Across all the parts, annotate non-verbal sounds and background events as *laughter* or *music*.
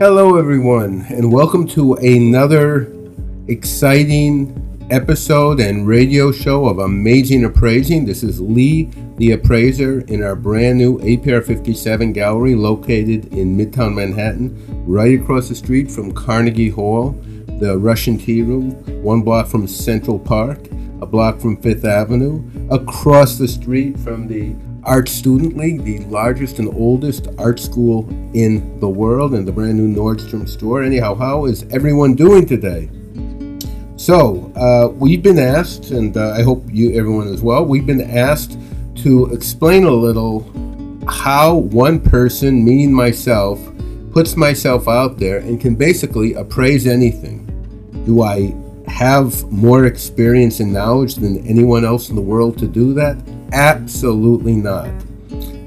Hello, everyone, and welcome to another exciting episode and radio show of Amazing Appraising. This is Lee, the appraiser, in our brand new APR 57 gallery located in Midtown Manhattan, right across the street from Carnegie Hall, the Russian Tea Room, one block from Central Park, a block from Fifth Avenue, across the street from the Art Student League, the largest and oldest art school in the world, and the brand new Nordstrom store. Anyhow, how is everyone doing today? So, uh, we've been asked, and uh, I hope you, everyone as well, we've been asked to explain a little how one person, meaning myself, puts myself out there and can basically appraise anything. Do I have more experience and knowledge than anyone else in the world to do that? Absolutely not.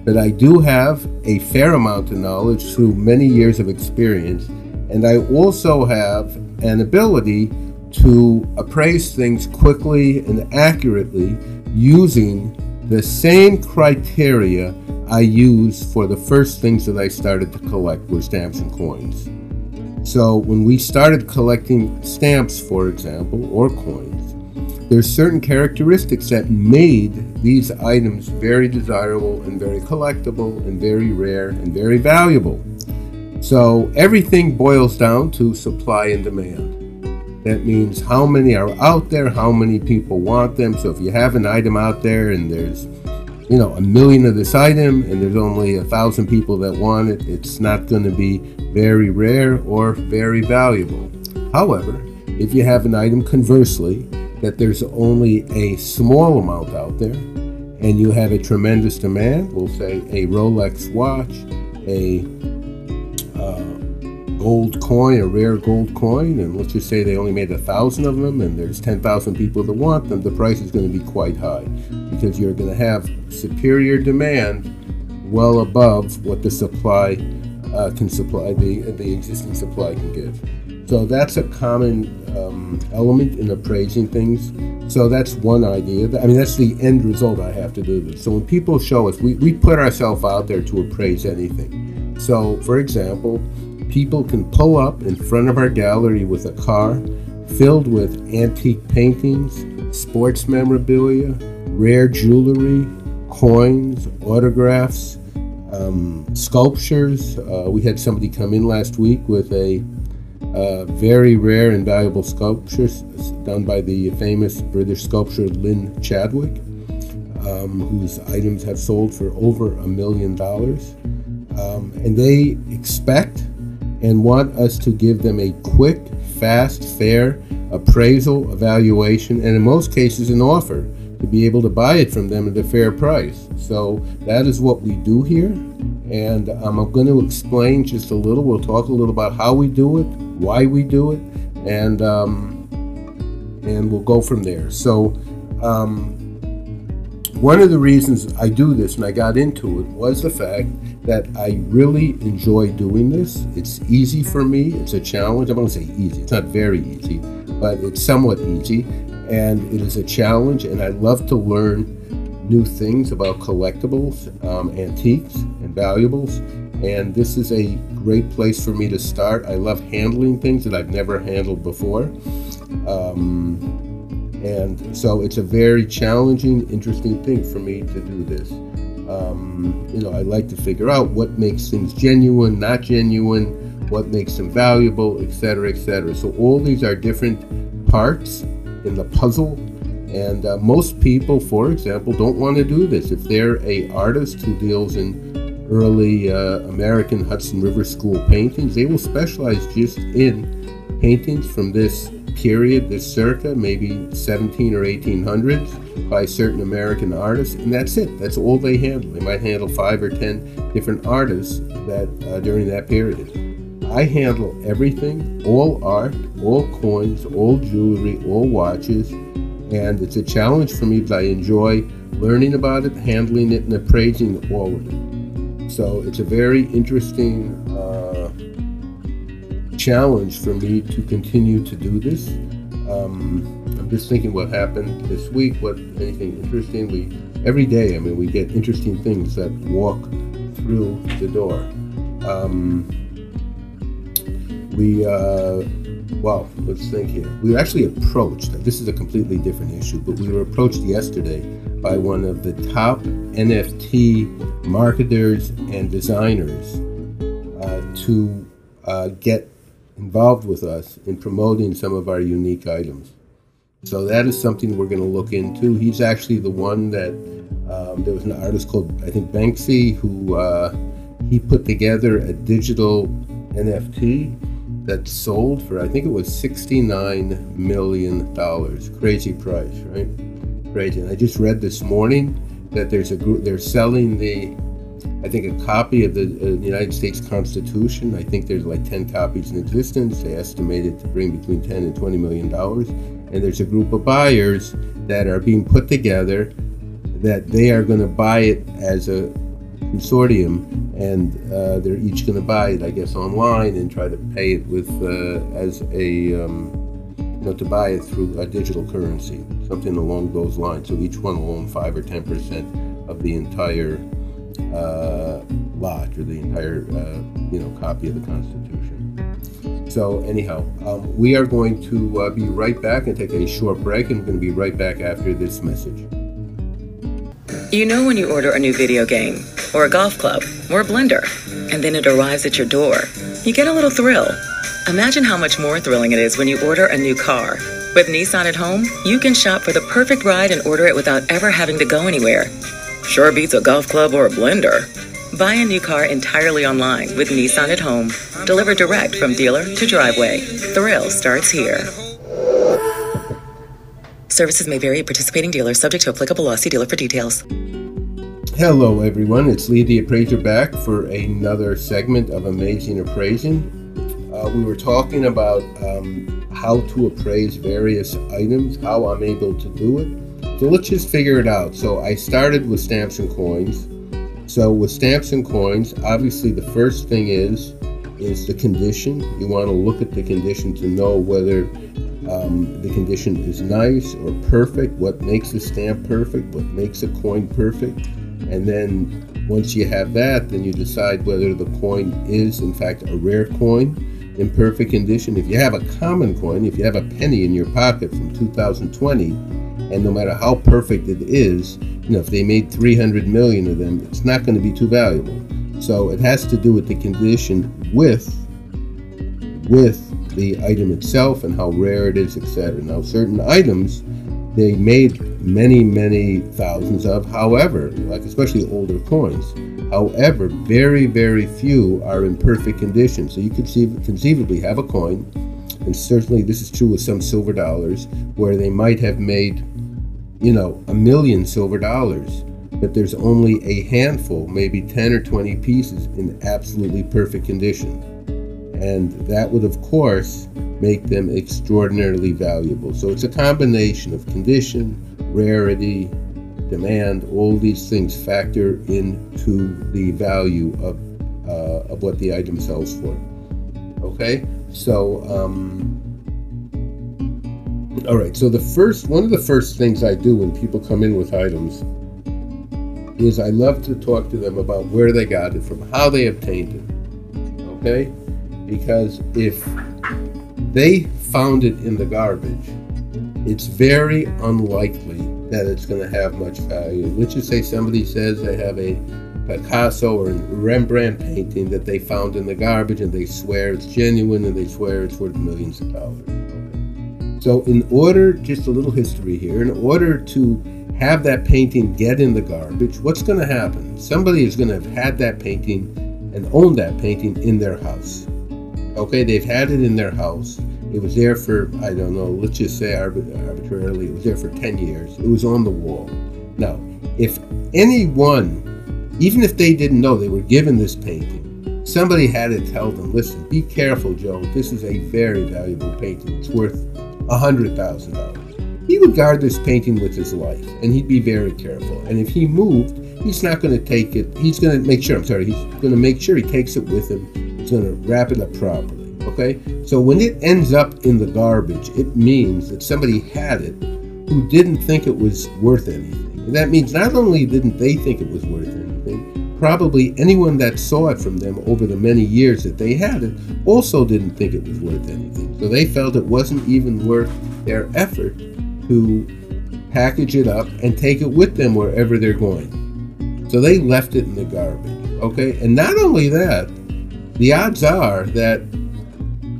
But I do have a fair amount of knowledge through many years of experience, and I also have an ability to appraise things quickly and accurately using the same criteria I used for the first things that I started to collect were stamps and coins. So when we started collecting stamps, for example, or coins, there's certain characteristics that made these items very desirable and very collectible and very rare and very valuable. So everything boils down to supply and demand. That means how many are out there, how many people want them. So if you have an item out there and there's you know a million of this item and there's only a thousand people that want it, it's not going to be very rare or very valuable. However, if you have an item conversely that there's only a small amount out there and you have a tremendous demand, we'll say a Rolex watch, a gold coin, a rare gold coin, and let's just say they only made a thousand of them and there's 10,000 people that want them, the price is going to be quite high because you're going to have superior demand well above what the supply uh, can supply, the, the existing supply can give. So that's a common um, element in appraising things. So that's one idea. I mean, that's the end result I have to do this. So when people show us, we, we put ourselves out there to appraise anything. So, for example, people can pull up in front of our gallery with a car filled with antique paintings, sports memorabilia, rare jewelry, coins, autographs, um, sculptures. Uh, we had somebody come in last week with a uh, very rare and valuable sculptures done by the famous British sculptor Lynn Chadwick, um, whose items have sold for over a million dollars. Um, and they expect and want us to give them a quick, fast, fair appraisal, evaluation, and in most cases, an offer to be able to buy it from them at a fair price. So that is what we do here. And I'm going to explain just a little. We'll talk a little about how we do it, why we do it, and um, and we'll go from there. So, um, one of the reasons I do this and I got into it was the fact that I really enjoy doing this. It's easy for me. It's a challenge. I'm going to say easy. It's not very easy, but it's somewhat easy, and it is a challenge. And I love to learn new things about collectibles, um, antiques, and valuables. And this is a great place for me to start. I love handling things that I've never handled before. Um, and so it's a very challenging, interesting thing for me to do this. Um, you know, I like to figure out what makes things genuine, not genuine, what makes them valuable, etc., etc. So all these are different parts in the puzzle and uh, most people, for example, don't want to do this. If they're a artist who deals in early uh, American Hudson River School paintings, they will specialize just in paintings from this period, this circa, maybe 17 or 1800s, by certain American artists, and that's it. That's all they handle. They might handle five or ten different artists that uh, during that period. I handle everything, all art, all coins, all jewelry, all watches, and it's a challenge for me, but I enjoy learning about it, handling it, and appraising all of it. So it's a very interesting uh, challenge for me to continue to do this. Um, I'm just thinking what happened this week, what anything interesting. We every day, I mean, we get interesting things that walk through the door. Um, we, uh, well, let's think here. We were actually approached, this is a completely different issue, but we were approached yesterday by one of the top NFT marketers and designers uh, to uh, get involved with us in promoting some of our unique items. So that is something we're going to look into. He's actually the one that um, there was an artist called I think Banksy who uh, he put together a digital NFT that sold for I think it was sixty nine million dollars. Crazy price, right? Crazy. And I just read this morning that there's a group they're selling the I think a copy of the uh, United States Constitution. I think there's like 10 copies in existence. They estimate it to bring between 10 and 20 million dollars. And there's a group of buyers that are being put together that they are going to buy it as a consortium, and uh, they're each going to buy it, I guess, online and try to pay it with uh, as a um, you know to buy it through a digital currency, something along those lines. So each one will own five or ten percent of the entire uh, lot or the entire uh, you know copy of the Constitution. So anyhow, um, we are going to uh, be right back and take a short break, and we're going to be right back after this message. You know when you order a new video game, or a golf club, or a blender, and then it arrives at your door, you get a little thrill. Imagine how much more thrilling it is when you order a new car. With Nissan at home, you can shop for the perfect ride and order it without ever having to go anywhere. Sure beats a golf club or a blender. Buy a new car entirely online with Nissan at home. Delivered direct from dealer to driveway. Thrill starts here. Services may vary at participating dealers subject to applicable. See dealer for details. Hello, everyone. It's Lee the Appraiser back for another segment of Amazing Appraising. Uh, we were talking about um, how to appraise various items, how I'm able to do it. So let's just figure it out. So I started with stamps and coins. So with stamps and coins, obviously the first thing is is the condition. You want to look at the condition to know whether um, the condition is nice or perfect, what makes a stamp perfect, what makes a coin perfect. And then once you have that, then you decide whether the coin is in fact a rare coin in perfect condition. If you have a common coin, if you have a penny in your pocket from 2020, and no matter how perfect it is, you know, if they made 300 million of them, it's not going to be too valuable. So it has to do with the condition with with the item itself and how rare it is, etc. Now, certain items they made many, many thousands of. However, like especially older coins. However, very, very few are in perfect condition. So you could conceivably have a coin, and certainly this is true with some silver dollars, where they might have made, you know, a million silver dollars, but there's only a handful, maybe 10 or 20 pieces in absolutely perfect condition and that would, of course, make them extraordinarily valuable. So it's a combination of condition, rarity, demand, all these things factor into the value of, uh, of what the item sells for. Okay, so um, all right. So the first one of the first things I do when people come in with items is I love to talk to them about where they got it from, how they obtained it. Okay, because if they found it in the garbage, it's very unlikely that it's going to have much value. Let's just say somebody says they have a Picasso or Rembrandt painting that they found in the garbage and they swear it's genuine and they swear it's worth millions of dollars. So, in order, just a little history here, in order to have that painting get in the garbage, what's going to happen? Somebody is going to have had that painting and owned that painting in their house. Okay, they've had it in their house. It was there for, I don't know, let's just say arbitrarily, it was there for 10 years. It was on the wall. Now, if anyone, even if they didn't know they were given this painting, somebody had to tell them, listen, be careful, Joe. This is a very valuable painting. It's worth $100,000. He would guard this painting with his life, and he'd be very careful. And if he moved, he's not going to take it. He's going to make sure, I'm sorry, he's going to make sure he takes it with him He's going to wrap it up properly. Okay? So when it ends up in the garbage, it means that somebody had it who didn't think it was worth anything. And that means not only didn't they think it was worth anything, probably anyone that saw it from them over the many years that they had it also didn't think it was worth anything. So they felt it wasn't even worth their effort to package it up and take it with them wherever they're going. So they left it in the garbage. Okay, and not only that, the odds are that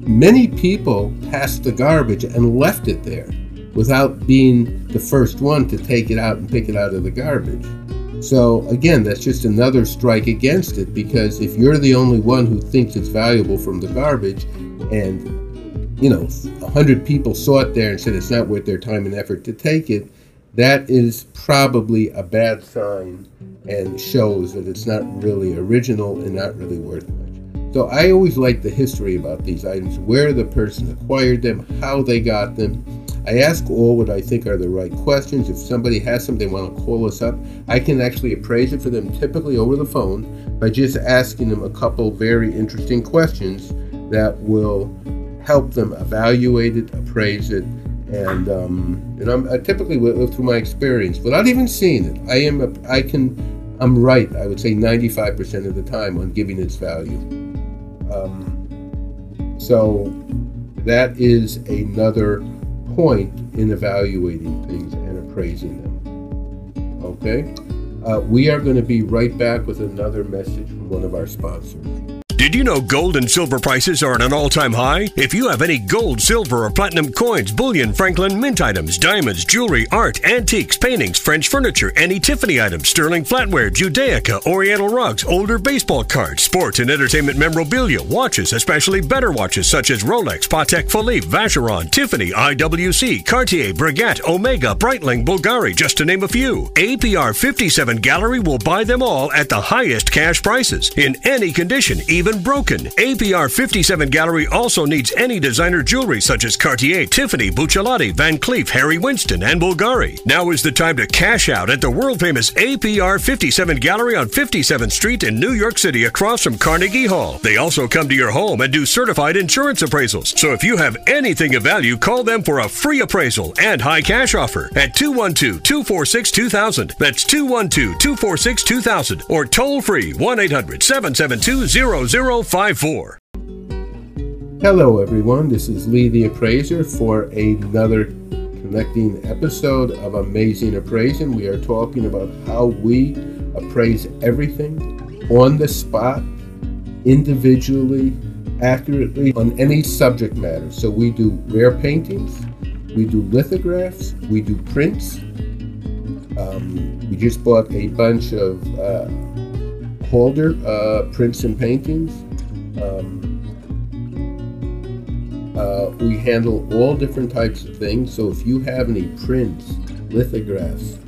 many people passed the garbage and left it there without being the first one to take it out and pick it out of the garbage. So again, that's just another strike against it because if you're the only one who thinks it's valuable from the garbage and you know, a hundred people saw it there and said it's not worth their time and effort to take it, that is probably a bad sign and shows that it's not really original and not really worth much. So I always like the history about these items, where the person acquired them, how they got them. I ask all what I think are the right questions. If somebody has something they want to call us up, I can actually appraise it for them typically over the phone by just asking them a couple very interesting questions that will help them evaluate it, appraise it, and um, and I'm I typically through my experience, without even seeing it, I am a, I can I'm right. I would say 95% of the time on giving its value. Um, so that is another point in evaluating things and appraising them. Okay, uh, we are going to be right back with another message from one of our sponsors. Did you know gold and silver prices are at an all time high? If you have any gold, silver, or platinum coins, bullion, Franklin, mint items, diamonds, jewelry, art, antiques, paintings, French furniture, any Tiffany items, sterling flatware, Judaica, Oriental rugs, older baseball cards, sports and entertainment memorabilia, watches, especially better watches such as Rolex, Patek Philippe, Vacheron, Tiffany, IWC, Cartier, Breguet, Omega, Breitling, Bulgari, just to name a few. APR 57 Gallery will buy them all at the highest cash prices in any condition, even broken. APR 57 Gallery also needs any designer jewelry such as Cartier, Tiffany, Buccellati, Van Cleef, Harry Winston, and Bulgari. Now is the time to cash out at the world famous APR 57 Gallery on 57th Street in New York City across from Carnegie Hall. They also come to your home and do certified insurance appraisals. So if you have anything of value, call them for a free appraisal and high cash offer at 212 246 2000. That's 212 246 2000 or toll free 1 800 772 0054. Hello, everyone. This is Lee the Appraiser for another connecting episode of Amazing Appraising. We are talking about how we appraise everything on the spot, individually, accurately, on any subject matter. So we do rare paintings, we do lithographs, we do prints. Um, we just bought a bunch of uh, Holder uh, prints and paintings. Um, uh, we handle all different types of things. So if you have any prints, lithographs,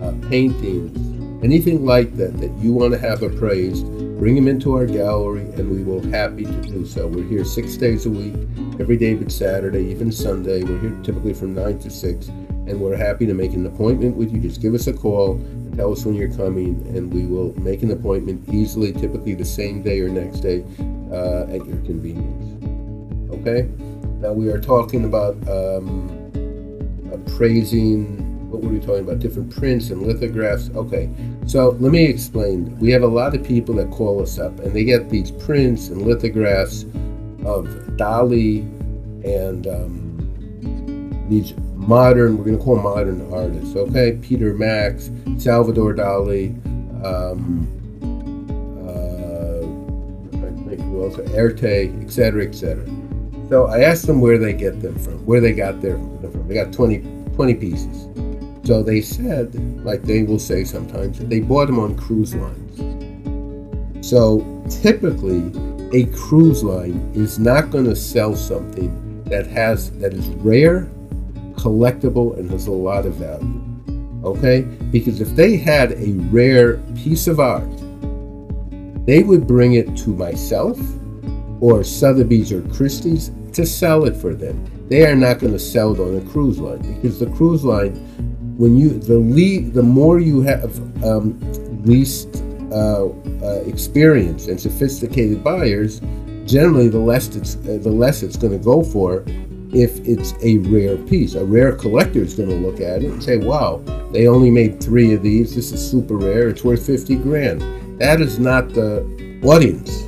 uh, paintings, anything like that that you want to have appraised, bring them into our gallery and we will happy to do so. We're here six days a week, every day but Saturday, even Sunday. We're here typically from 9 to 6 and we're happy to make an appointment with you. Just give us a call tell us when you're coming, and we will make an appointment easily, typically the same day or next day uh, at your convenience. Okay? Now we are talking about um, appraising. What were we talking about? Different prints and lithographs. Okay, so let me explain. We have a lot of people that call us up and they get these prints and lithographs of Dali and um, these modern, we're going to call modern artists, okay? Peter Max, Salvador Dali, um, uh, who else, Erte, etc., etc. So I asked them where they get them from, where they got their from. They got 20, 20 pieces. So they said, like they will say sometimes, they bought them on cruise lines. So typically, a cruise line is not going to sell something that has that is rare collectible and has a lot of value. Okay? Because if they had a rare piece of art, they would bring it to myself or Sotheby's or Christie's to sell it for them. They are not going to sell it on a cruise line because the cruise line, when you the lead, the more you have um, least uh, uh, experience and sophisticated buyers, generally the less it's uh, the less it's going to go for if it's a rare piece. A rare collector is going to look at it and say, wow, they only made three of these. This is super rare. It's worth 50 grand. That is not the audience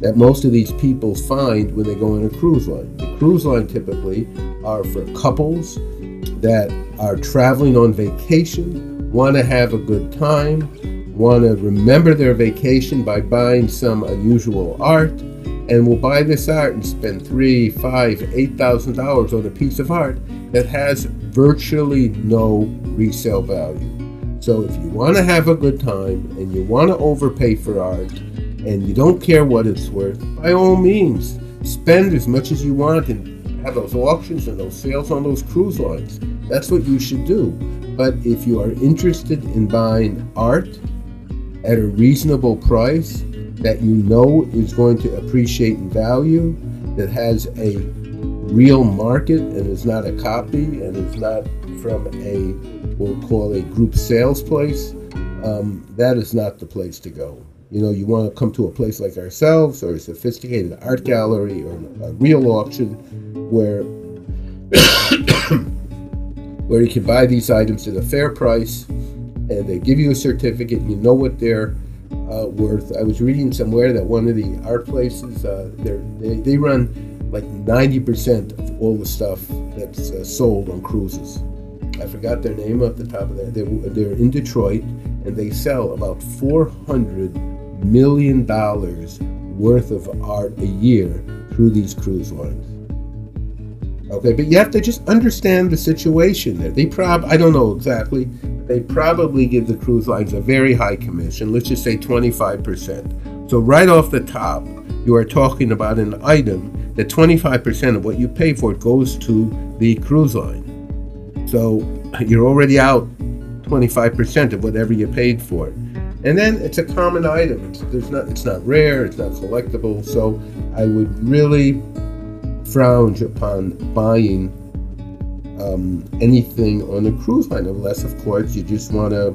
that most of these people find when they go on a cruise line. The cruise line typically are for couples that are traveling on vacation, want to have a good time, want to remember their vacation by buying some unusual art, and will buy this art and spend three, five, eight thousand dollars on a piece of art that has virtually no resale value. So if you want to have a good time and you want to overpay for art and you don't care what it's worth, by all means, spend as much as you want and have those auctions and those sales on those cruise lines. That's what you should do. But if you are interested in buying art at a reasonable price that you know is going to appreciate in value, that has a real market and is not a copy and is not from a we'll call a group sales place, um, that is not the place to go. You know, you want to come to a place like ourselves or a sophisticated art gallery or a real auction where *coughs* where you can buy these items at a fair price and they give you a certificate you know what they're uh, worth. I was reading somewhere that one of the art places uh, they they run like 90% of all the stuff that's uh, sold on cruises. I forgot their name off the top of that. They're, they're in Detroit and they sell about 400 million dollars worth of art a year through these cruise lines. Okay, but you have to just understand the situation there. They prob I don't know exactly. They probably give the cruise lines a very high commission. Let's just say 25%. So right off the top, you are talking about an item that 25% of what you pay for it goes to the cruise line. So you're already out 25% of whatever you paid for it. And then it's a common item. It's, there's not, it's not rare, it's not collectible. So I would really frown upon buying um, anything on a cruise line, unless, of course, you just want to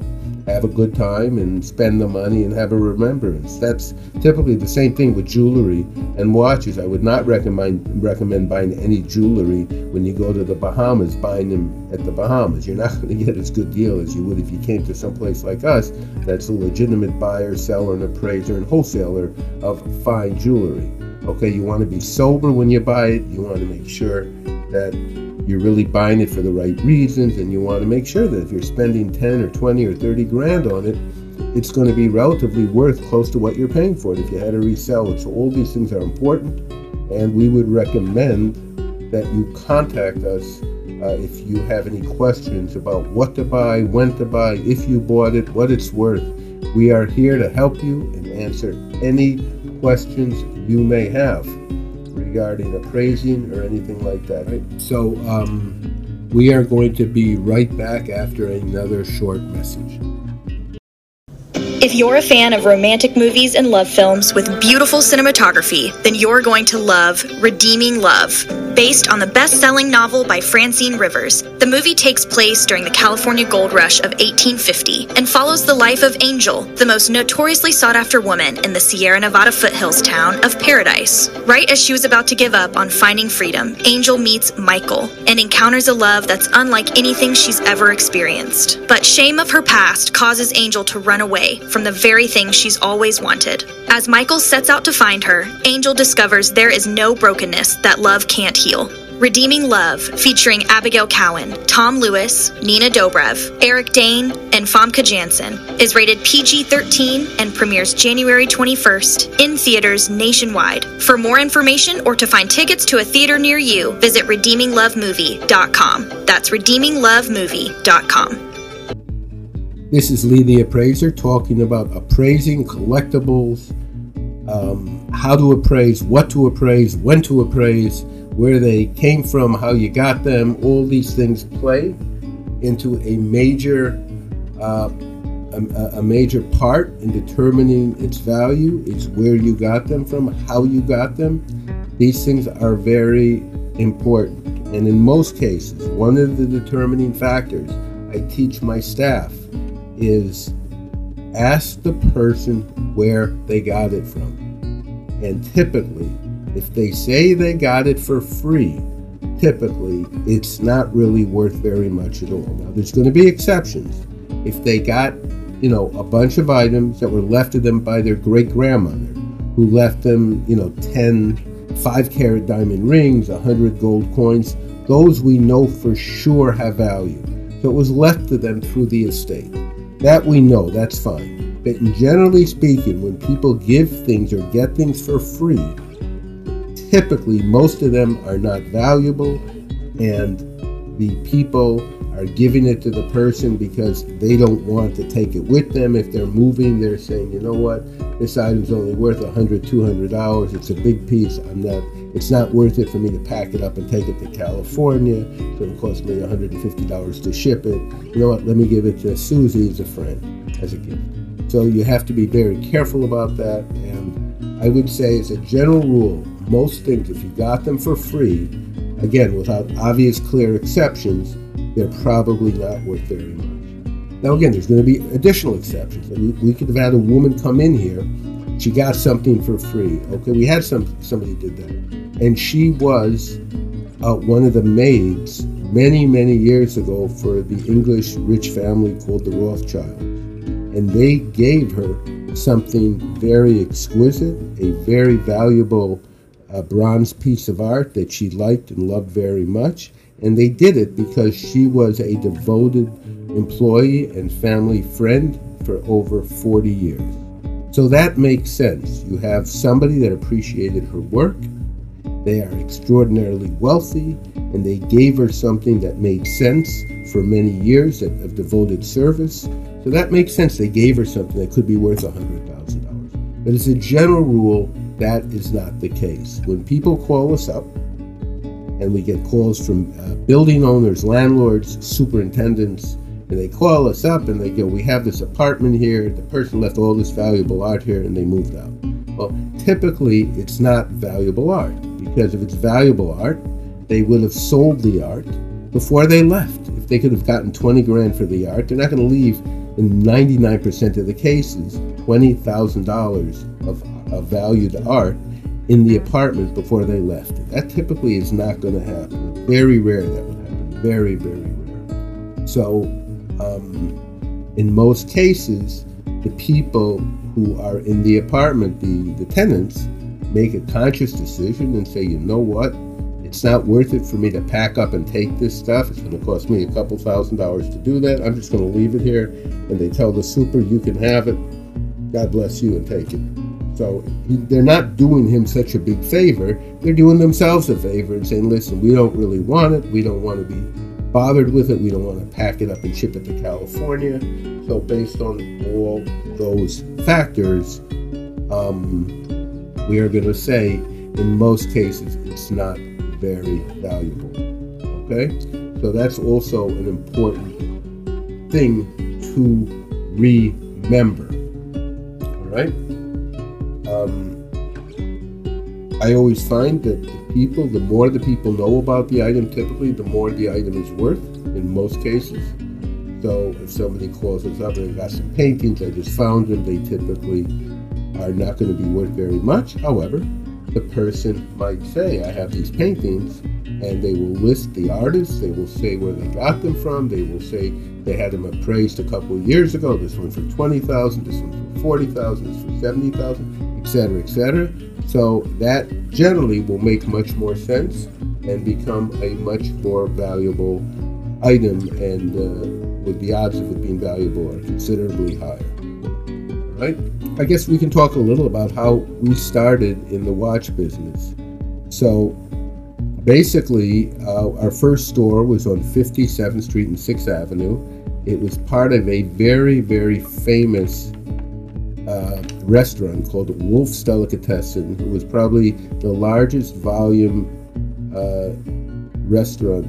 have a good time and spend the money and have a remembrance. That's typically the same thing with jewelry and watches. I would not recommend recommend buying any jewelry when you go to the Bahamas, buying them at the Bahamas. You're not *laughs* going to get as good deal as you would if you came to some place like us that's a legitimate buyer, seller, and appraiser and wholesaler of fine jewelry. Okay, you want to be sober when you buy it. You want to make sure that you're really buying it for the right reasons and you want to make sure that if you're spending 10 or 20 or 30 grand on it it's going to be relatively worth close to what you're paying for it if you had to resell it so all these things are important and we would recommend that you contact us uh, if you have any questions about what to buy when to buy if you bought it what it's worth we are here to help you and answer any questions you may have regarding appraising or anything like that. Right? So um, we are going to be right back after another short message. If you're a fan of romantic movies and love films with beautiful cinematography, then you're going to love Redeeming Love. Based on the best selling novel by Francine Rivers, the movie takes place during the California gold rush of 1850 and follows the life of Angel, the most notoriously sought after woman in the Sierra Nevada foothills town of Paradise. Right as she was about to give up on finding freedom, Angel meets Michael and encounters a love that's unlike anything she's ever experienced. But shame of her past causes Angel to run away from the very thing she's always wanted. As Michael sets out to find her, Angel discovers there is no brokenness that love can't heal. Redeeming Love, featuring Abigail Cowen, Tom Lewis, Nina Dobrev, Eric Dane, and Famke Janssen, is rated PG 13 and premieres January 21st in theaters nationwide. For more information or to find tickets to a theater near you, visit redeeminglovemovie.com. That's redeeminglovemovie.com. This is Lee the Appraiser talking about appraising collectibles, um, how to appraise, what to appraise, when to appraise, where they came from, how you got them. All these things play into a major, uh, a, a major part in determining its value. It's where you got them from, how you got them. These things are very important. And in most cases, one of the determining factors I teach my staff is ask the person where they got it from. And typically, if they say they got it for free, typically it's not really worth very much at all. Now, there's going to be exceptions. If they got you know, a bunch of items that were left to them by their great grandmother, who left them, you know, 10 five carat diamond rings, 100 gold coins. Those we know for sure have value. So it was left to them through the estate. That we know, that's fine. But generally speaking, when people give things or get things for free, typically most of them are not valuable and the people are giving it to the person because they don't want to take it with them. If they're moving, they're saying, you know what, this item's only worth $100, $200. It's a big piece. I'm not, it's not worth it for me to pack it up and take it to California. So it cost me $150 to ship it. You know what, let me give it to Susie as a friend, as a gift. So you have to be very careful about that. And I would say, as a general rule, most things, if you got them for free, again, without obvious, clear exceptions, they're probably not worth very much. Now, again, there's going to be additional exceptions. We, could have had a woman come in here. She got something for free. Okay, we had some somebody did that, and she was uh, one of the maids many many years ago for the English rich family called the Rothschild, and they gave her something very exquisite, a very valuable uh, bronze piece of art that she liked and loved very much and they did it because she was a devoted employee and family friend for over 40 years. So that makes sense. You have somebody that appreciated her work, they are extraordinarily wealthy, and they gave her something that made sense for many years of devoted service. So that makes sense. They gave her something that could be worth $100,000. But as a general rule, that is not the case. When people call us up and we get calls from uh, building owners, landlords, superintendents, and they call us up and they go, We have this apartment here. The person left all this valuable art here and they moved out. Well, typically it's not valuable art because if it's valuable art, they would have sold the art before they left. If they could have gotten 20 grand for the art, they're not going to leave in 99% of the cases $20,000 of, of valued art in the apartment before they left. That typically is not going to happen. Very rare that would happen. Very, very rare. So, um, in most cases, the people who are in the apartment, the, the tenants, make a conscious decision and say, you know what? It's not worth it for me to pack up and take this stuff. It's going to cost me a couple thousand dollars to do that. I'm just going to leave it here. And they tell the super, you can have it. God bless you and take it. So they're not doing him such a big favor. They're doing themselves a favor and saying, listen, we don't really want it. We don't want to be bothered with it. We don't want to pack it up and ship it to California. So, based on all those factors, um, we are going to say in most cases it's not very valuable. Okay? So, that's also an important thing to remember. All right? Um, I always find that the people, the more the people know about the item, typically, the more the item is worth in most cases. So if somebody calls us up and got some paintings, I just found them, they typically are not going to be worth very much. However, the person might say, I have these paintings, and they will list the artists, they will say where they got them from, they will say they had them appraised a couple of years ago, this one for 20000 this one for 40000 this for 70000 etc., etc. So that generally will make much more sense and become a much more valuable item, and uh, with the odds of it being valuable are considerably higher. Right? I guess we can talk a little about how we started in the watch business. So basically, uh, our first store was on 57th Street and 6th Avenue. It was part of a very, very famous uh, restaurant called Wolf's Delicatessen, who was probably the largest volume uh, restaurant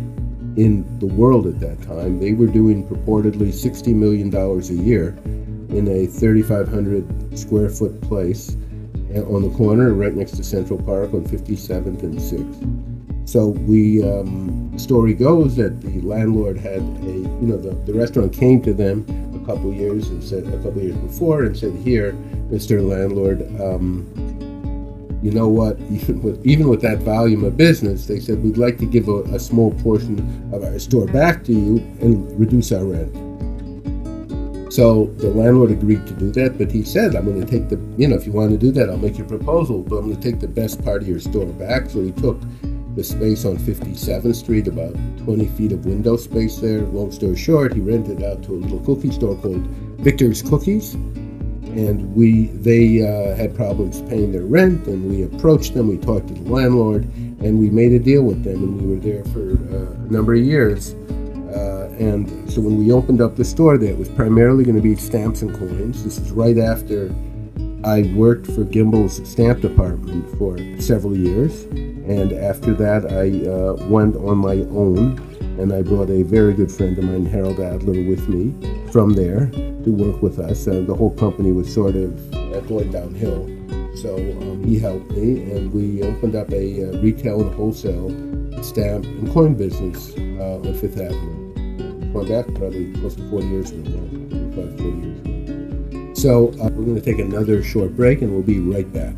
in the world at that time. They were doing purportedly $60 million a year in a 3,500 square foot place uh, on the corner right next to Central Park on 57th and 6th. So we, um, story goes that the landlord had a, you know, the, the restaurant came to them a couple years and said a couple years before and said, "Here, Mr. Landlord, um, you know what? *laughs* Even with, even with that volume of business, they said we'd like to give a, a small portion of our store back to you and reduce our rent." So the landlord agreed to do that, but he said, I'm going to take the, you know, if you want to do that, I'll make your proposal, but I'm going to take the best part of your store back. So he took the space on 57th Street, about 20 feet of window space there. Long story short, he rented out to a little cookie store called Victor's Cookies. And we, they uh, had problems paying their rent, and we approached them. We talked to the landlord, and we made a deal with them, and we were there for uh, a number of years. And so when we opened up the store there, it was primarily going to be stamps and coins. This is right after I worked for Gimbel's stamp department for several years. And after that, I uh, went on my own and I brought a very good friend of mine, Harold Adler, with me from there to work with us. Uh, the whole company was sort of going downhill. So um, he helped me, and we opened up a uh, retail and wholesale stamp and coin business uh, on Fifth Avenue. Going back probably close to 40 years 35, 40 years. So uh, we're going to take another short break, and we'll be right back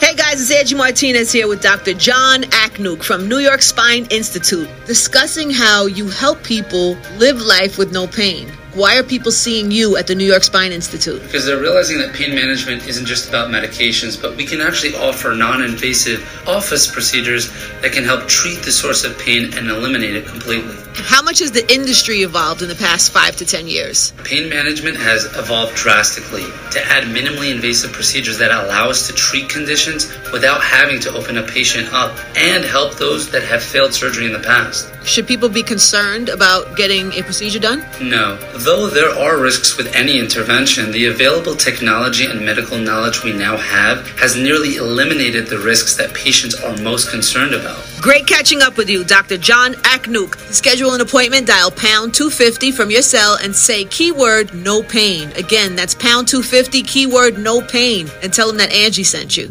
Hey guys, it's Angie Martinez here with Dr. John Aknuk from New York Spine Institute, discussing how you help people live life with no pain. Why are people seeing you at the New York Spine Institute? Because they're realizing that pain management isn't just about medications, but we can actually offer non invasive office procedures that can help treat the source of pain and eliminate it completely. How much has the industry evolved in the past five to ten years? Pain management has evolved drastically to add minimally invasive procedures that allow us to treat conditions without having to open a patient up and help those that have failed surgery in the past. Should people be concerned about getting a procedure done? No. Though there are risks with any intervention, the available technology and medical knowledge we now have has nearly eliminated the risks that patients are most concerned about. Great catching up with you, Dr. John Aknuk. Schedule an appointment, dial pound 250 from your cell and say keyword no pain. Again, that's pound 250 keyword no pain and tell them that Angie sent you.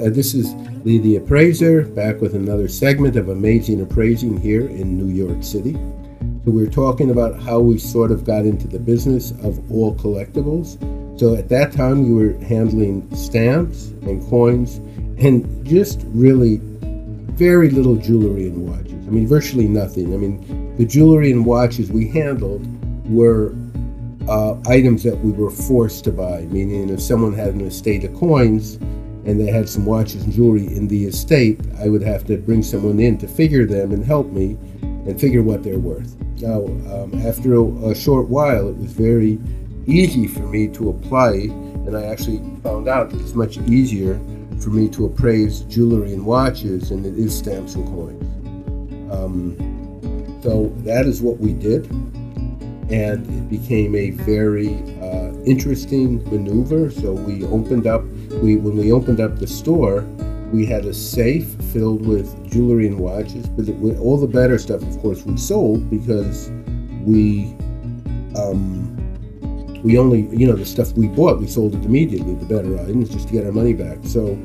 Uh, this is Lee the Appraiser back with another segment of Amazing Appraising here in New York City. So we are talking about how we sort of got into the business of all collectibles. So at that time, you were handling stamps and coins and just really very little jewelry and watches. I mean, virtually nothing. I mean, the jewelry and watches we handled were uh, items that we were forced to buy, meaning if someone had an estate of coins and they had some watches and jewelry in the estate, I would have to bring someone in to figure them and help me and figure what they're worth. Now, um, after a, a, short while, it was very easy for me to apply, and I actually found out that it's much easier for me to appraise jewelry and watches than it is stamps and coins. Um, so that is what we did, and it became a very uh, interesting maneuver. So we opened up, we when we opened up the store, we had a safe filled with jewelry and watches, but all the better stuff, of course, we sold because we um, we only, you know, the stuff we bought, we sold it immediately, the better items, just to get our money back. So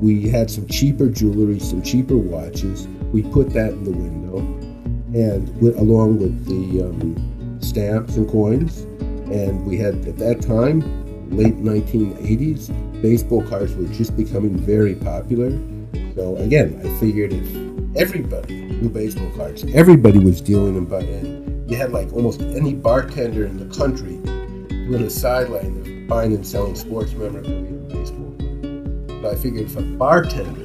we had some cheaper jewelry, some cheaper watches. We put that in the window, and with, along with the um, stamps and coins. And we had at that time, late 1980s, baseball cards were just becoming very popular. So again, I figured if everybody knew baseball cards, everybody was dealing them, but and you had like almost any bartender in the country doing a sideline of buying and selling sports memorabilia and baseball. cards. So I figured if a bartender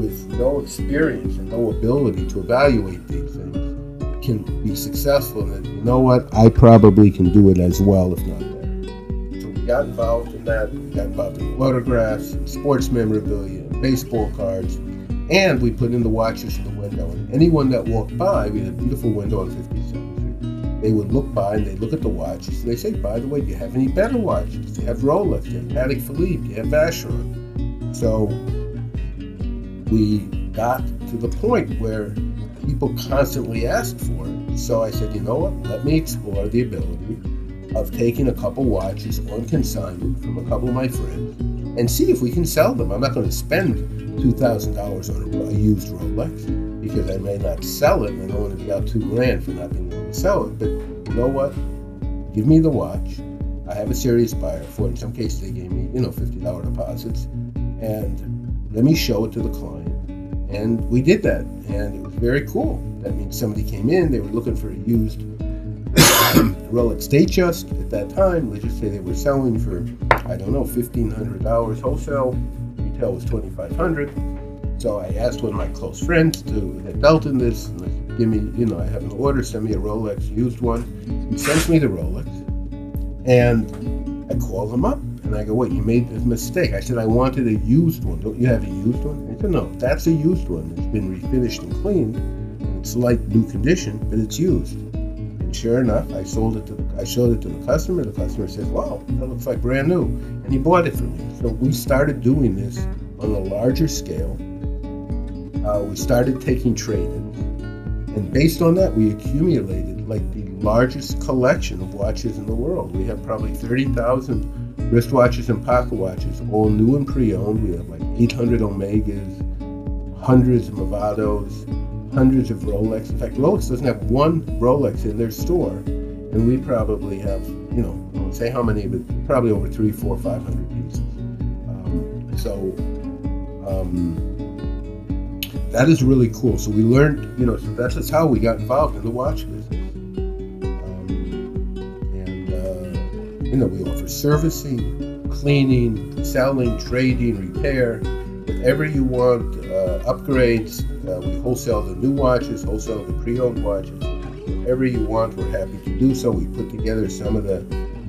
with no experience and no ability to evaluate these things can be successful, then you know what? I probably can do it as well, if not got involved in that. We got involved in photographs, sports memorabilia, baseball cards, and we put in the watches in the window. And anyone that walked by, we had a beautiful window on 57th Street. They would look by and they look at the watches and they say, "By the way, do you have any better watches? Do you have Rolex? Do you have Patek Philippe? Do you have Vacheron?" So we got to the point where people constantly asked for it. So I said, you know what? Let me explore the ability of taking a couple watches on consignment from a couple of my friends and see if we can sell them. I'm not going to spend $2,000 on a, used Rolex because I may not sell it and I don't want to be out two grand for not being able to sell it. But you know what? Give me the watch. I have a serious buyer for it. In some cases, they gave me, you know, $50 deposits. And let me show it to the client. And we did that. And it was very cool. That means somebody came in, they were looking for a used Rolex Datejust at that time, let's just say they were selling for, I don't know, $1,500 wholesale. Retail was 2500 So I asked one of my close friends to, that dealt in this, give me, you know, I have an order, send me a Rolex used one. He sends me the Rolex. And I call him up and I go, wait, you made this mistake. I said, I wanted a used one. Don't you have a used one? He said, no, that's a used one. It's been refinished and cleaned. And it's like new condition, but it's used. Sure enough, I sold it to, I showed it to the customer. The customer says, wow, that looks like brand new. And he bought it from me. So we started doing this on a larger scale. Uh, we started taking trade-ins. And based on that, we accumulated like the largest collection of watches in the world. We have probably 30,000 wristwatches and pocket watches, all new and pre-owned. We have like 800 Omegas, hundreds of Movados, hundreds of Rolex. In fact, Rolex doesn't have one Rolex in their store, and we probably have, you know, I won't say how many, but probably over three, four, five hundred pieces. Um, so um, that is really cool. So we learned, you know, so that's just how we got involved in the watch business. And uh you know, we offer servicing, cleaning, selling, trading, repair, whatever you want, uh, upgrades. Uh, we wholesale the new watches, wholesale the pre-owned watches. Whatever you want, we're happy to do so. We put together some of the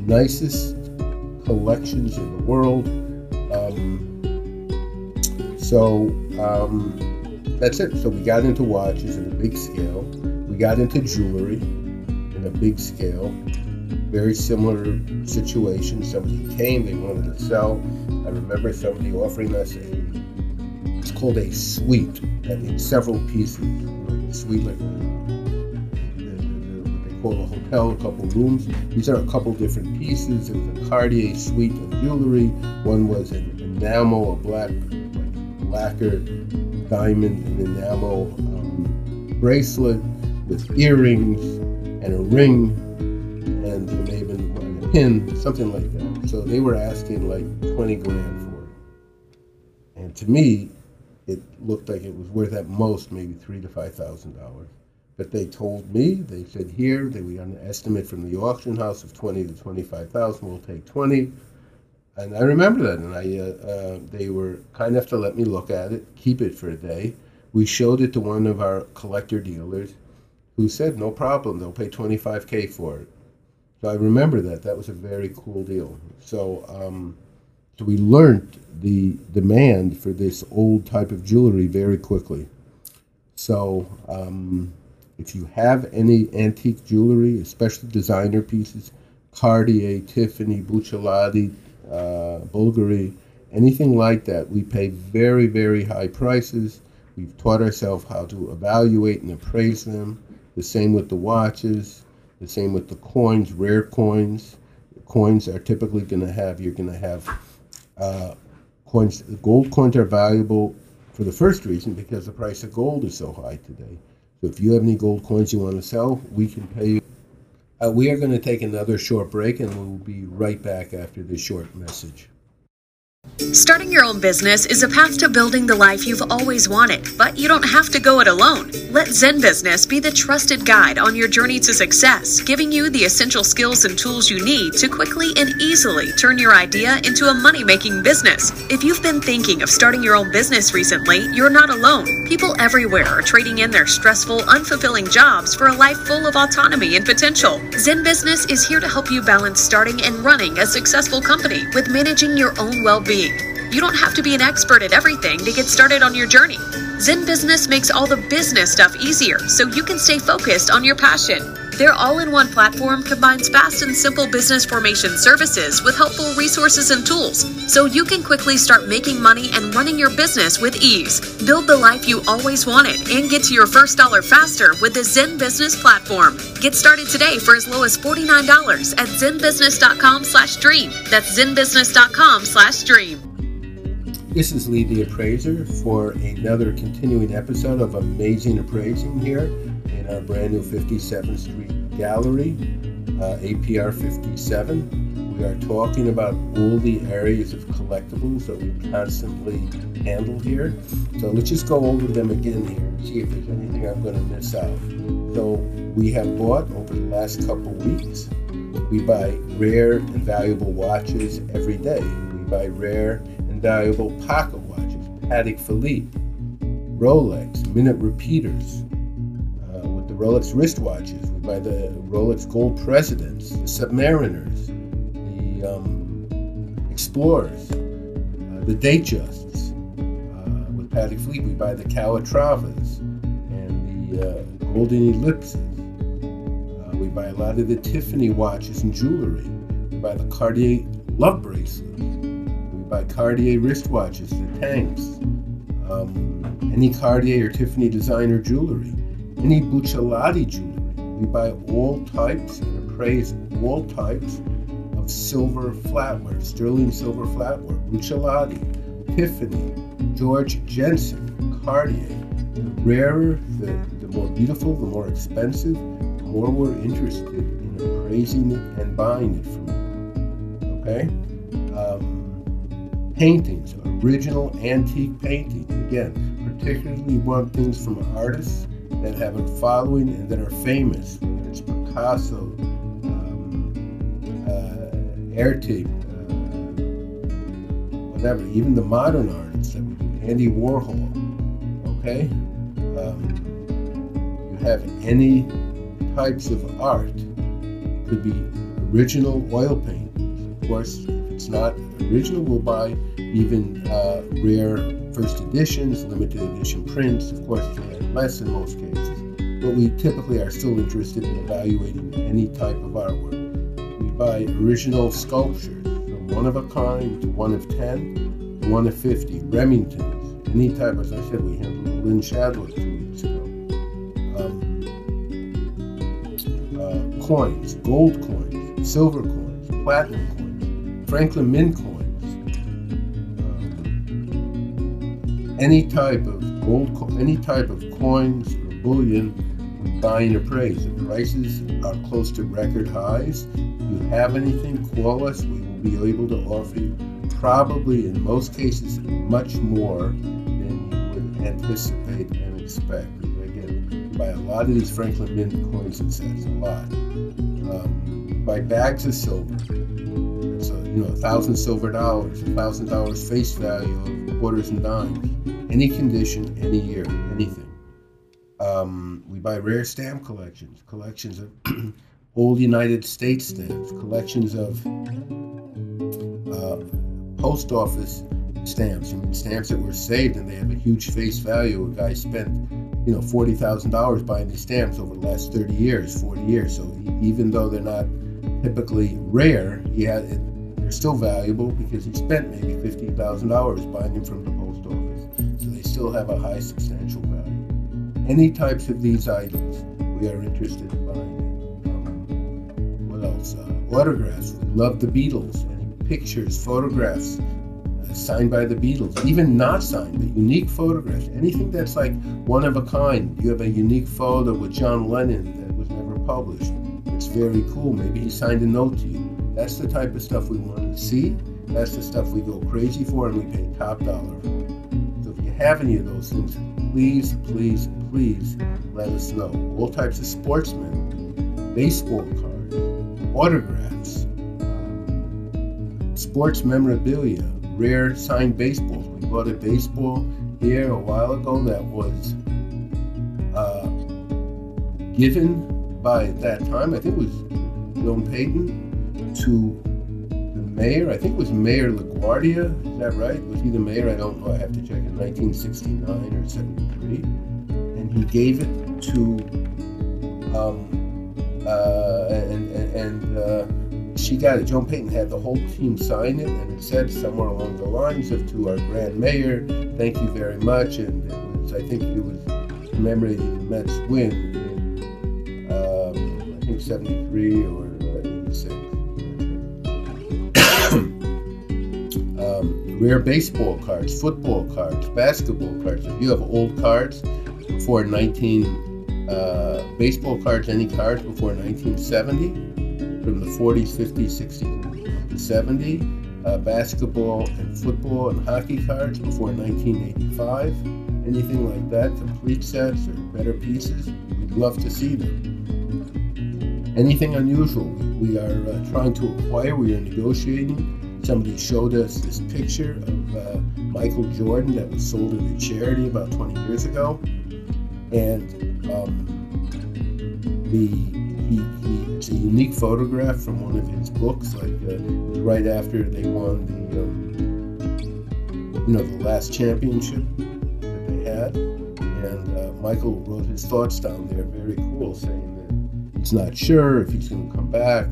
nicest collections in the world. Um, so um, that's it. So we got into watches in a big scale. We got into jewelry in a big scale very similar situation. Somebody came, they wanted to sell. I remember somebody offering us a, it's called a suite, means several pieces. Like a suite, like a, what they call a hotel, a couple rooms. These are a couple different pieces. It was a Cartier suite of jewelry. One was an enamel, a black, like lacquered diamond and enamel um, bracelet with earrings and a ring and maybe may a pin, something like that. So they were asking like 20 grand for it. And to me, it looked like it was worth at most maybe three to five thousand dollars. But they told me, they said here that we got an estimate from the auction house of twenty to twenty-five thousand. We'll take twenty. And I remember that, and I uh, uh, they were kind enough to let me look at it, keep it for a day. We showed it to one of our collector dealers, who said no problem, they'll pay 25k for it. So I remember that. That was a very cool deal. So, um, so we learned the demand for this old type of jewelry very quickly. So um, if you have any antique jewelry, especially designer pieces, Cartier, Tiffany, Buccellati, uh, Bulgari, anything like that, we pay very, very high prices. We've taught ourselves how to evaluate and appraise them. The same with the watches. The same with the coins, rare coins. Coins are typically going to have, you're going to have coins, gold coins are valuable for the first reason because the price of gold is so high today. So if you have any gold coins you want to sell, we can pay you. Uh, we are going to take another short break and we'll be right back after this short message. Starting your own business is a path to building the life you've always wanted, but you don't have to go it alone. Let ZenBusiness be the trusted guide on your journey to success, giving you the essential skills and tools you need to quickly and easily turn your idea into a money making business. If you've been thinking of starting your own business recently, you're not alone. People everywhere are trading in their stressful, unfulfilling jobs for a life full of autonomy and potential. ZenBusiness is here to help you balance starting and running a successful company with managing your own well being you don't have to be an expert at everything to get started on your journey. ZenBusiness makes all the business stuff easier so you can stay focused on your passion. Their all in one platform combines fast and simple business formation services with helpful resources and tools so you can quickly start making money and running your business with ease. Build the life you always wanted and get to your first dollar faster with the ZenBusiness platform. Get started today for as low as $49 at zenbusiness.com slash dream. That's zenbusiness.com slash dream. This is Lee the Appraiser for another continuing episode of Amazing Appraising here in our brand new 57th Street Gallery, uh, APR 57. We are talking about all the areas of collectibles that we constantly handle here. So let's just go over them again here and see if there's anything I'm going to miss out. So we have bought over the last couple weeks We buy rare and valuable watches every day. We buy rare and valuable pocket watches, Patek Philippe, Rolex, minute repeaters. The Rolex wristwatches, we buy the Rolex Gold Presidents, the Submariners, the um, Explorers, uh, the Datejusts. Uh, with Philippe, we buy the Calatravas and the uh, Golden Ellipses. Uh, we buy a lot of the Tiffany watches and jewelry. We buy the Cartier love bracelets. We buy Cartier wristwatches, the tanks. Um, any Cartier or Tiffany designer jewelry, any Buccellati jewelry. We buy all types and appraise all types of silver flatware, sterling silver flatware, Buccellati, Tiffany, George Jensen, Cartier. The rarer, the, the more beautiful, the more expensive, the more we're interested in appraising it and buying it from you. Okay? Um, paintings, original antique paintings. Again, particularly want things from artists that have a following and that are famous, it's Picasso, um, uh, uh, whatever, even the modern artists Andy Warhol, okay? Um, you have any types of art, it could be original oil paint. Of course, if it's not original, we'll buy even uh, rare first editions, limited edition prints, of course, less in most cases. But we typically are still interested in evaluating any type of artwork. We buy original sculptures from one of a kind to one of 10 to one of 50, Remingtons, any type, as I said, we handled Lynn Shadler two weeks ago. Um, uh, coins, gold coins, silver coins, platinum coins, Franklin Mint coins any type of gold, any type of coins or bullion buying appraised. The prices are close to record highs. If you have anything, call us. We will be able to offer you probably in most cases much more than you would anticipate and expect. Again, buy a lot of these Franklin Mint coins and sets, a lot. Um, buy bags of silver. So, you know, a thousand silver dollars, a thousand dollars face value of quarters and dimes any condition, any year, anything. Um, we buy rare stamp collections, collections of *clears throat* old United States stamps, collections of uh, post office stamps. I mean, stamps that were saved and they have a huge face value. A guy spent, you know, forty thousand dollars buying these stamps over the last thirty years, forty years. So even though they're not typically rare, he had, they're still valuable because he spent maybe fifty thousand dollars buying them from still have a high substantial value. Any types of these items we are interested in buying. Um, what else? Uh, autographs. We love the Beatles. Any pictures, photographs uh, signed by the Beatles, even not signed, but unique photographs. Anything that's like one of a kind. You have a unique photo with John Lennon that was never published. It's very cool. Maybe he signed a note to you. That's the type of stuff we want to see. That's the stuff we go crazy for and we pay top dollar for have any of those things, please, please, please let us know. All types of sportsmen, baseball cards, autographs, um, sports memorabilia, rare signed baseballs. We bought a baseball here a while ago that was uh, given by that time, I think it was Joan Payson, to mayor. I think it was Mayor LaGuardia. Is that right? Was he the mayor? I don't know. I have to check. In 1969 or 73, and he gave it to, um, uh, and and, uh, she got it. Joan Payson had the whole team sign it, and it said somewhere along the lines of "To our grand mayor, thank you very much." And it was, I think, it was commemorating the Mets win in, um, I think, 73 or uh, 86. Rare baseball cards, football cards, basketball cards. If you have old cards before 19, uh, baseball cards, any cards before 1970, from the 40s, 50s, 60s, to 70, uh, basketball and football and hockey cards before 1985, anything like that, complete sets or better pieces, we'd love to see them. anything unusual. We are uh, trying to acquire, we are negotiating. Somebody showed us this picture of uh, Michael Jordan that was sold at a charity about 20 years ago. And um, the, he, he, it's a unique photograph from one of his books, like uh, right after they won the, um, you know, the last championship that they had. And uh, Michael wrote his thoughts down there, very cool, saying that he's not sure if he's going to come back,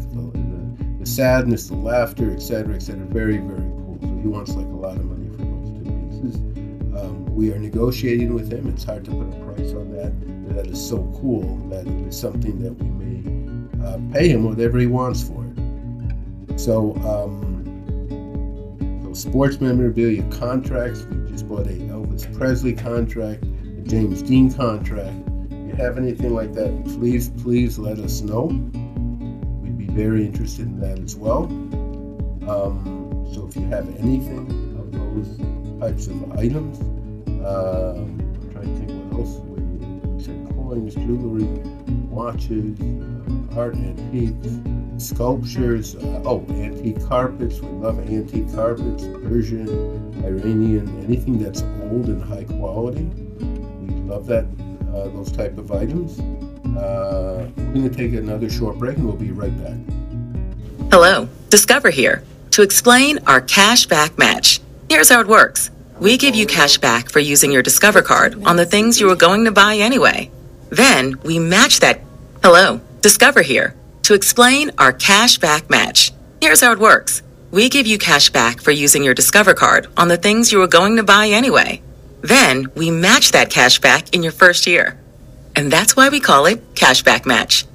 sadness, the laughter, etc., etc. Very, very cool. So he wants like a lot of money for those two pieces. Um, we are negotiating with him. It's hard to put a price on that. That is so cool that it is something that we may uh, pay him whatever he wants for it. So, um, so sports memorabilia contracts. We just bought a Elvis Presley contract a James Dean contract. If you have anything like that, please, please let us know. Very interested in that as well. Um, so if you have anything of those types of items, uh, I'm trying to think what else. We said coins, jewelry, watches, uh, art, antiques, sculptures. Uh, oh, antique carpets. We love antique carpets, Persian, Iranian, anything that's old and high quality We love that uh, those type of items. Uh, we're going to take another short break and we'll be right back. Hello, Discover here to explain our cash back match. Here's how it works. We give you cash back for using your Discover card on the things you were going to buy anyway. Then we match that. Hello, Discover here to explain our cash back match. Here's how it works. We give you cash back for using your Discover card on the things you were going to buy anyway. Then we match that cash back in your first year. And that's why we call it Cashback Match.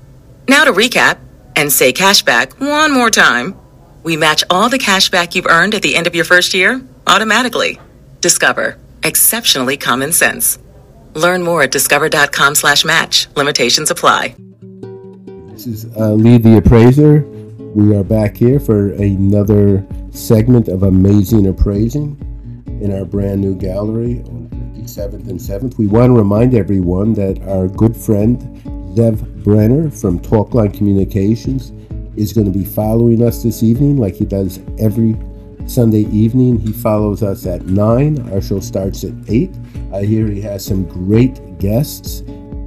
Now to recap and say cashback one more time. We match all the cashback you've earned at the end of your first year automatically. Discover. Exceptionally common sense. Learn more at discover.com slash match. Limitations apply. This is uh, Lee the Appraiser. We are back here for another segment of Amazing Appraising in our brand new gallery on 57th and 7th. We want to remind everyone that our good friend Zev Brenner from Talkline Communications is going to be following us this evening like he does every Sunday evening. He follows us at 9. Our show starts at 8. I hear he has some great guests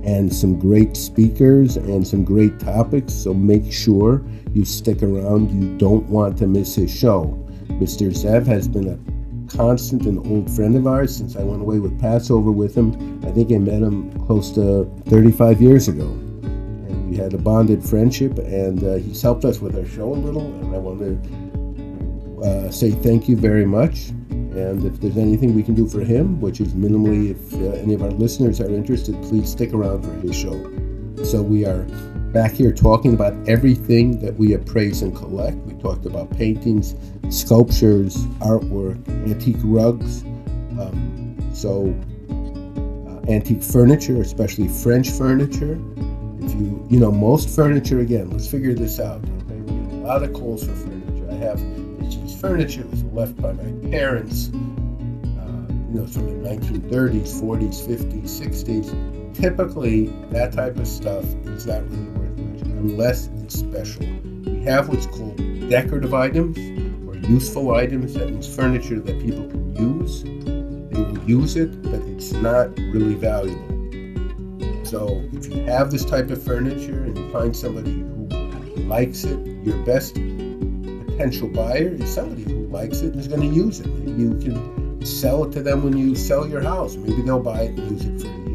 and some great speakers and some great topics, so make sure you stick around. You don't want to miss his show. Mr. Zev has been a constant and old friend of ours since I went away with Passover with him. I think I met him close to 35 years ago. And we had a bonded friendship, and uh, he's helped us with our show a little. And I want to uh, say thank you very much. And if there's anything we can do for him, which is minimally, if uh, any of our listeners are interested, please stick around for his show. So we are back here talking about everything that we appraise and collect. We talked about paintings, sculptures, artwork, antique rugs. Um, so, uh, antique furniture, especially French furniture. If you, you know, most furniture, again, let's figure this out. Okay? We get a lot of calls for furniture. I have this furniture was left by my parents, uh, you know, from the 1930s, 40s, 50s, 60s. Typically, that type of stuff is not really worth much unless it's special. We have what's called decorative items or useful items, that means furniture that people can use. They will use it, but it's not really valuable. So if you have this type of furniture and you find somebody who likes it, your best potential buyer is somebody who likes it and is going to use it. Maybe you can sell it to them when you sell your house. Maybe they'll buy it and use it for a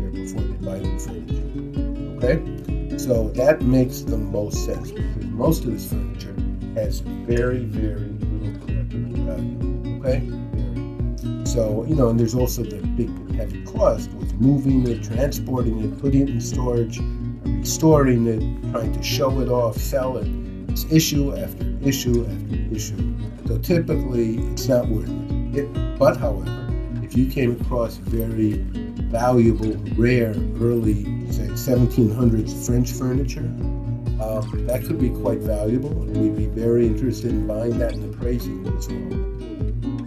furniture. Okay? So that makes the most sense because most of this furniture has very, very little collectible value. Okay? So, you know, and there's also the big heavy cost with moving it, transporting it, putting it in storage, restoring it, trying to show it off, sell it. It's issue after issue after issue. So typically, it's not worth it. But, however, if you came across very valuable, rare, early, say, 1700s French furniture, um, that could be quite valuable, and we'd be very interested in buying that and appraising it as well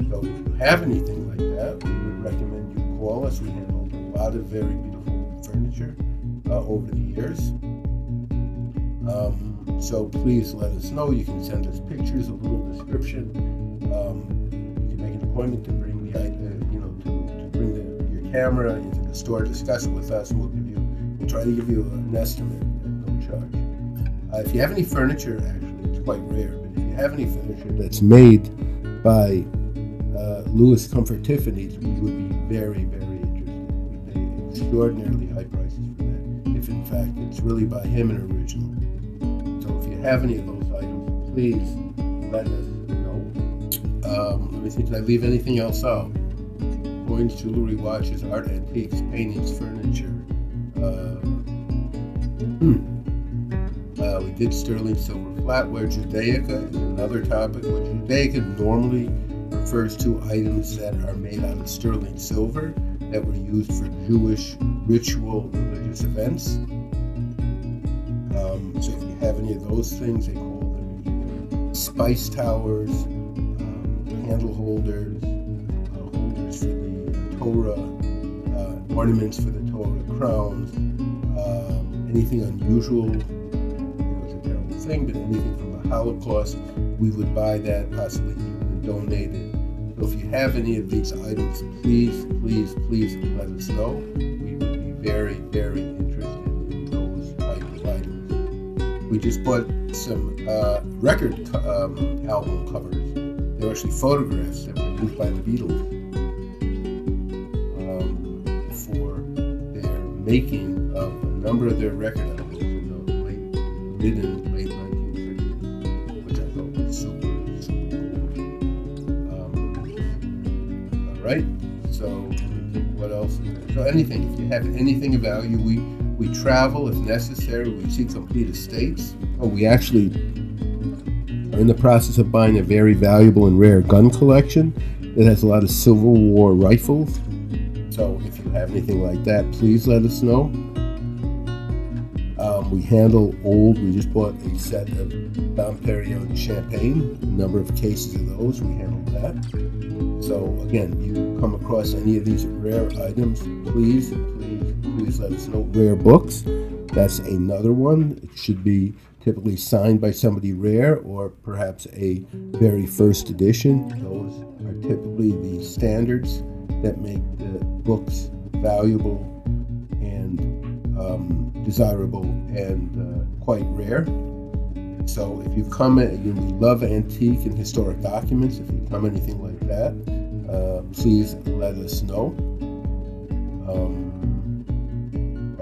So if you have anything like that, we would recommend you call us. We handle a lot of very beautiful furniture uh, over the years. Um, So please let us know. You can send us pictures, a little description. Um, you can make an appointment to bring the, uh, camera into the store, discuss it with us, we'll give you, we'll try to give you an estimate at no charge. Uh, if you have any furniture, actually, it's quite rare, but if you have any furniture that's made by uh, Louis Comfort Tiffany's, we would be very, very interested. We pay extraordinarily high prices for that, if in fact it's really by him and original So if you have any of those items, please let us know. Um, let me see, did I leave anything else out? Coins, jewelry, watches, art, antiques, paintings, furniture. Uh, hmm. uh, we did sterling silver flatware. Judaica is another topic. What Judaica normally refers to items that are made out of sterling silver that were used for Jewish ritual religious events. Um, so if you have any of those things, they call them spice towers, um, candle holders, Torah, uh, ornaments for the Torah, crowns, um, anything unusual. It's a terrible thing, but anything from the Holocaust, we would buy that, possibly even donate it. So if you have any of these items, please, please, please let us know. We would be very, very interested in those type of items. we just bought some uh, record um, album covers. They were actually photographs that were used by the Beatles making of a number of their record albums in the late, mid and late 1960s, which I thought was super, super cool. Um, all right, so what else? So anything, if you have anything of value, we we travel if necessary. We see complete estates. Oh, we actually are in the process of buying a very valuable and rare gun collection that has a lot of Civil War rifles. Anything like that, please let us know. Um, we handle old. We just bought a set of Dom Perignon champagne. A number of cases of those. We handle that. So again, if you come across any of these rare items, please, please please let us know. Rare books, that's another one. It should be typically signed by somebody rare or perhaps a very first edition. Those are typically the standards that make the books valuable and um, desirable and uh, quite rare. So if you come, and you love antique and historic documents. If you come anything like that, uh, please let us know. Um,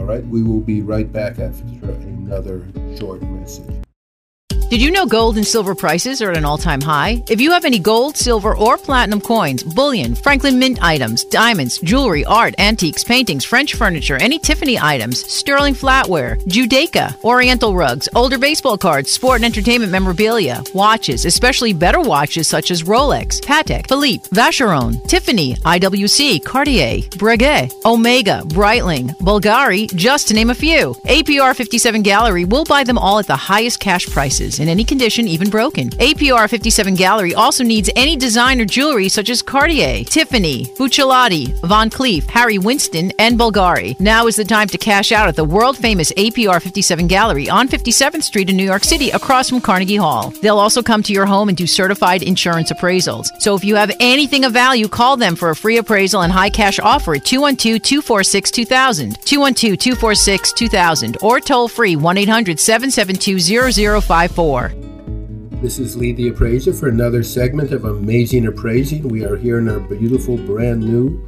right, we will be right back after another short message. Did you know gold and silver prices are at an all time high? If you have any gold, silver, or platinum coins, bullion, Franklin Mint items, diamonds, jewelry, art, antiques, paintings, French furniture, any Tiffany items, sterling flatware, Judaica, Oriental rugs, older baseball cards, sport and entertainment memorabilia, watches, especially better watches such as Rolex, Patek, Philippe, Vacheron, Tiffany, IWC, Cartier, Breguet, Omega, Breitling, Bulgari, just to name a few. APR 57 Gallery will buy them all at the highest cash prices in any condition, even broken. APR 57 Gallery also needs any designer jewelry such as Cartier, Tiffany, Buccellati, Van Cleef, Harry Winston, and Bulgari. Now is the time to cash out at the world famous APR 57 Gallery on 57th Street in New York City across from Carnegie Hall. They'll also come to your home and do certified insurance appraisals. So if you have anything of value, call them for a free appraisal and high cash offer at 212 246 2000, 212 246 2000, or toll free 1 800 772 0054. This is Lee the Appraiser for another segment of Amazing Appraising. We are here in our beautiful brand new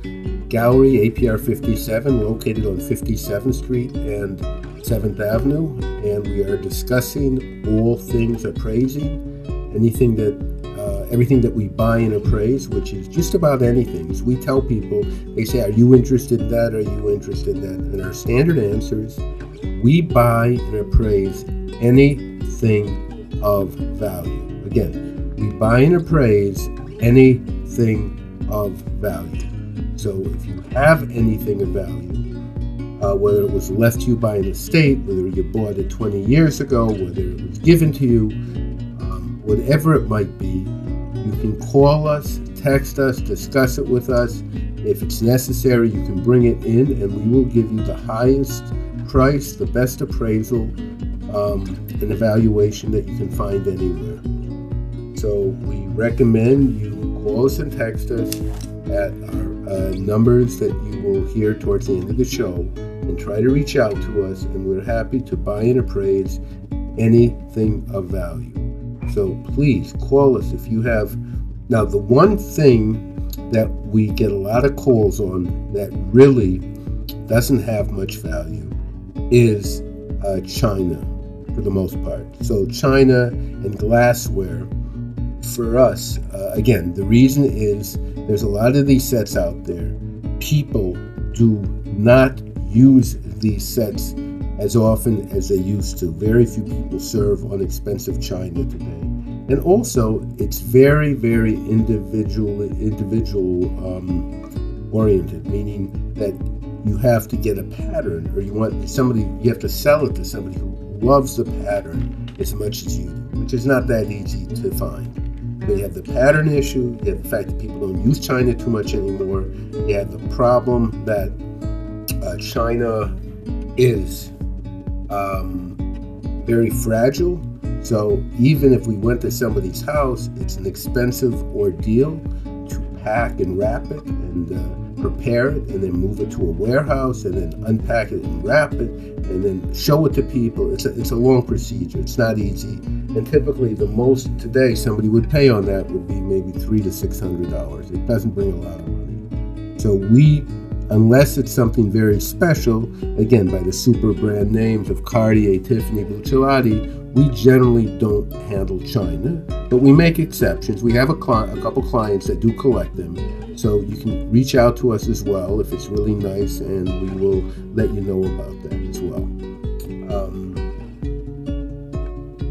gallery, APR 57, located on 57th Street and 7th Avenue, and we are discussing all things appraising, anything that uh, everything that we buy and appraise, which is just about anything. We tell people, they say, Are you interested in that? Are you interested in that? And our standard answer is we buy and appraise anything of value. Again, we buy and appraise anything of value. So if you have anything of value, uh, whether it was left to you by an estate, whether you bought it 20 years ago, whether it was given to you, um, whatever it might be, you can call us, text us, discuss it with us. If it's necessary, you can bring it in and we will give you the highest price, the best appraisal um, an evaluation that you can find anywhere. So we recommend you call us and text us at our uh, numbers that you will hear towards the end of the show and try to reach out to us, and we're happy to buy and appraise anything of value. So please call us if you have. Now, the one thing that we get a lot of calls on that really doesn't have much value is uh, China for the most part. So, China and glassware for us, uh, again, the reason is there's a lot of these sets out there. People do not use these sets as often as they used to. Very few people serve on expensive china today. And also, it's very, very individual, individual um, oriented, meaning that you have to get a pattern, or you want somebody, you have to sell it to somebody who loves the pattern as much as you do, which is not that easy to find. You have the pattern issue, you have the fact that people don't use China too much anymore, you have the problem that uh, China is um, very fragile. So even if we went to somebody's house, it's an expensive ordeal to pack and wrap it and uh, prepare it and then move it to a warehouse and then unpack it and wrap it and then show it to people. It's a, it's a long procedure. It's not easy. And typically, the most today somebody would pay on that would be maybe three to six hundred dollars. It doesn't bring a lot of money. So we unless it's something very special, again, by the super brand names of Cartier, Tiffany, Buccellati, we generally don't handle China, but we make exceptions. We have a, cli- a couple clients that do collect them, so you can reach out to us as well if it's really nice, and we will let you know about that as well. Um,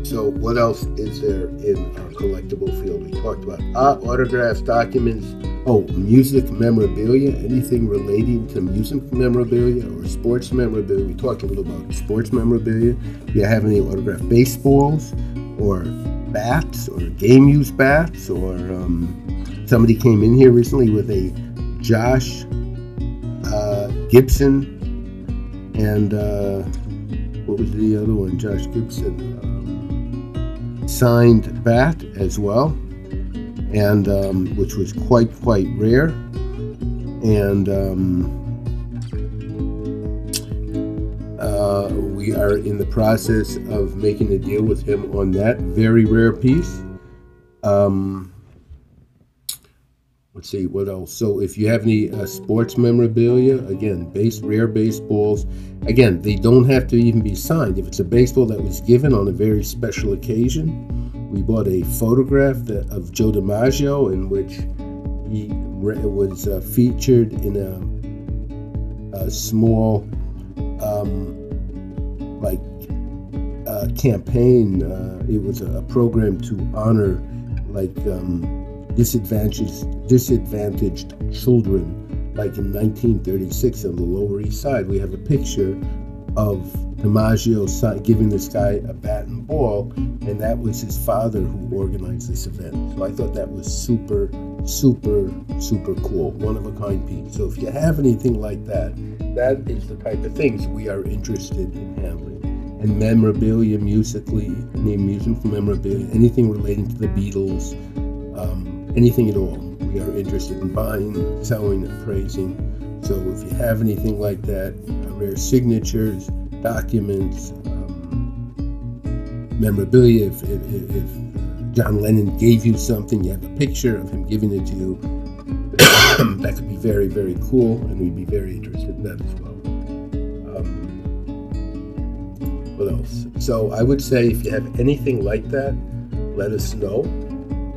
so, what else is there in our collectible field? We talked about art, autographs, documents, Oh, music memorabilia, anything relating to music memorabilia or sports memorabilia. We talked a little about sports memorabilia. Do you have any autographed baseballs or bats or game used bats? Or um, somebody came in here recently with a Josh uh, Gibson and uh, what was the other one? Josh Gibson um, signed bat as well and um, which was quite quite rare. And um, uh, we are in the process of making a deal with him on that very rare piece. Um, let's see what else? So if you have any uh, sports memorabilia again base rare baseballs again they don't have to even be signed. If it's a baseball that was given on a very special occasion we bought a photograph that, of Joe DiMaggio in which he was uh, featured in a, a small, um, like, uh, campaign. Uh, it was a, program to honor, like, um, disadvantaged disadvantaged children. Like in 1936 on the Lower East Side, we have a picture of DiMaggio giving this guy a bat and ball, and that was his father who organized this event. So I thought that was super, super, super cool, one of a kind piece. So if you have anything like that, that is the type of things we are interested in handling. And memorabilia, musically, any music memorabilia, anything relating to the Beatles, um, anything at all, we are interested in buying, selling, appraising. So if you have anything like that, rare signatures, documents, um, memorabilia. If, if, if, John Lennon gave you something, you have a picture of him giving it to you. *coughs* that could be very, very cool, and we'd be very interested in that as well. Um, what else? So I would say if you have anything like that, let us know,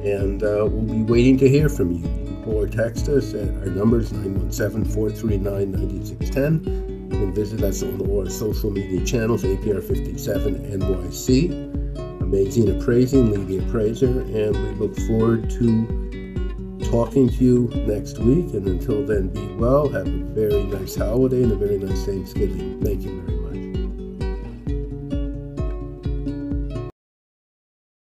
and uh, we'll be waiting to hear from you. Or text us at our numbers 917 439 9610 You can visit us on all our social media channels, APR57 NYC, Amazing Appraising, the Appraiser, and we look forward to talking to you next week. And until then, be well, have a very nice holiday and a very nice Thanksgiving. Thank you very much.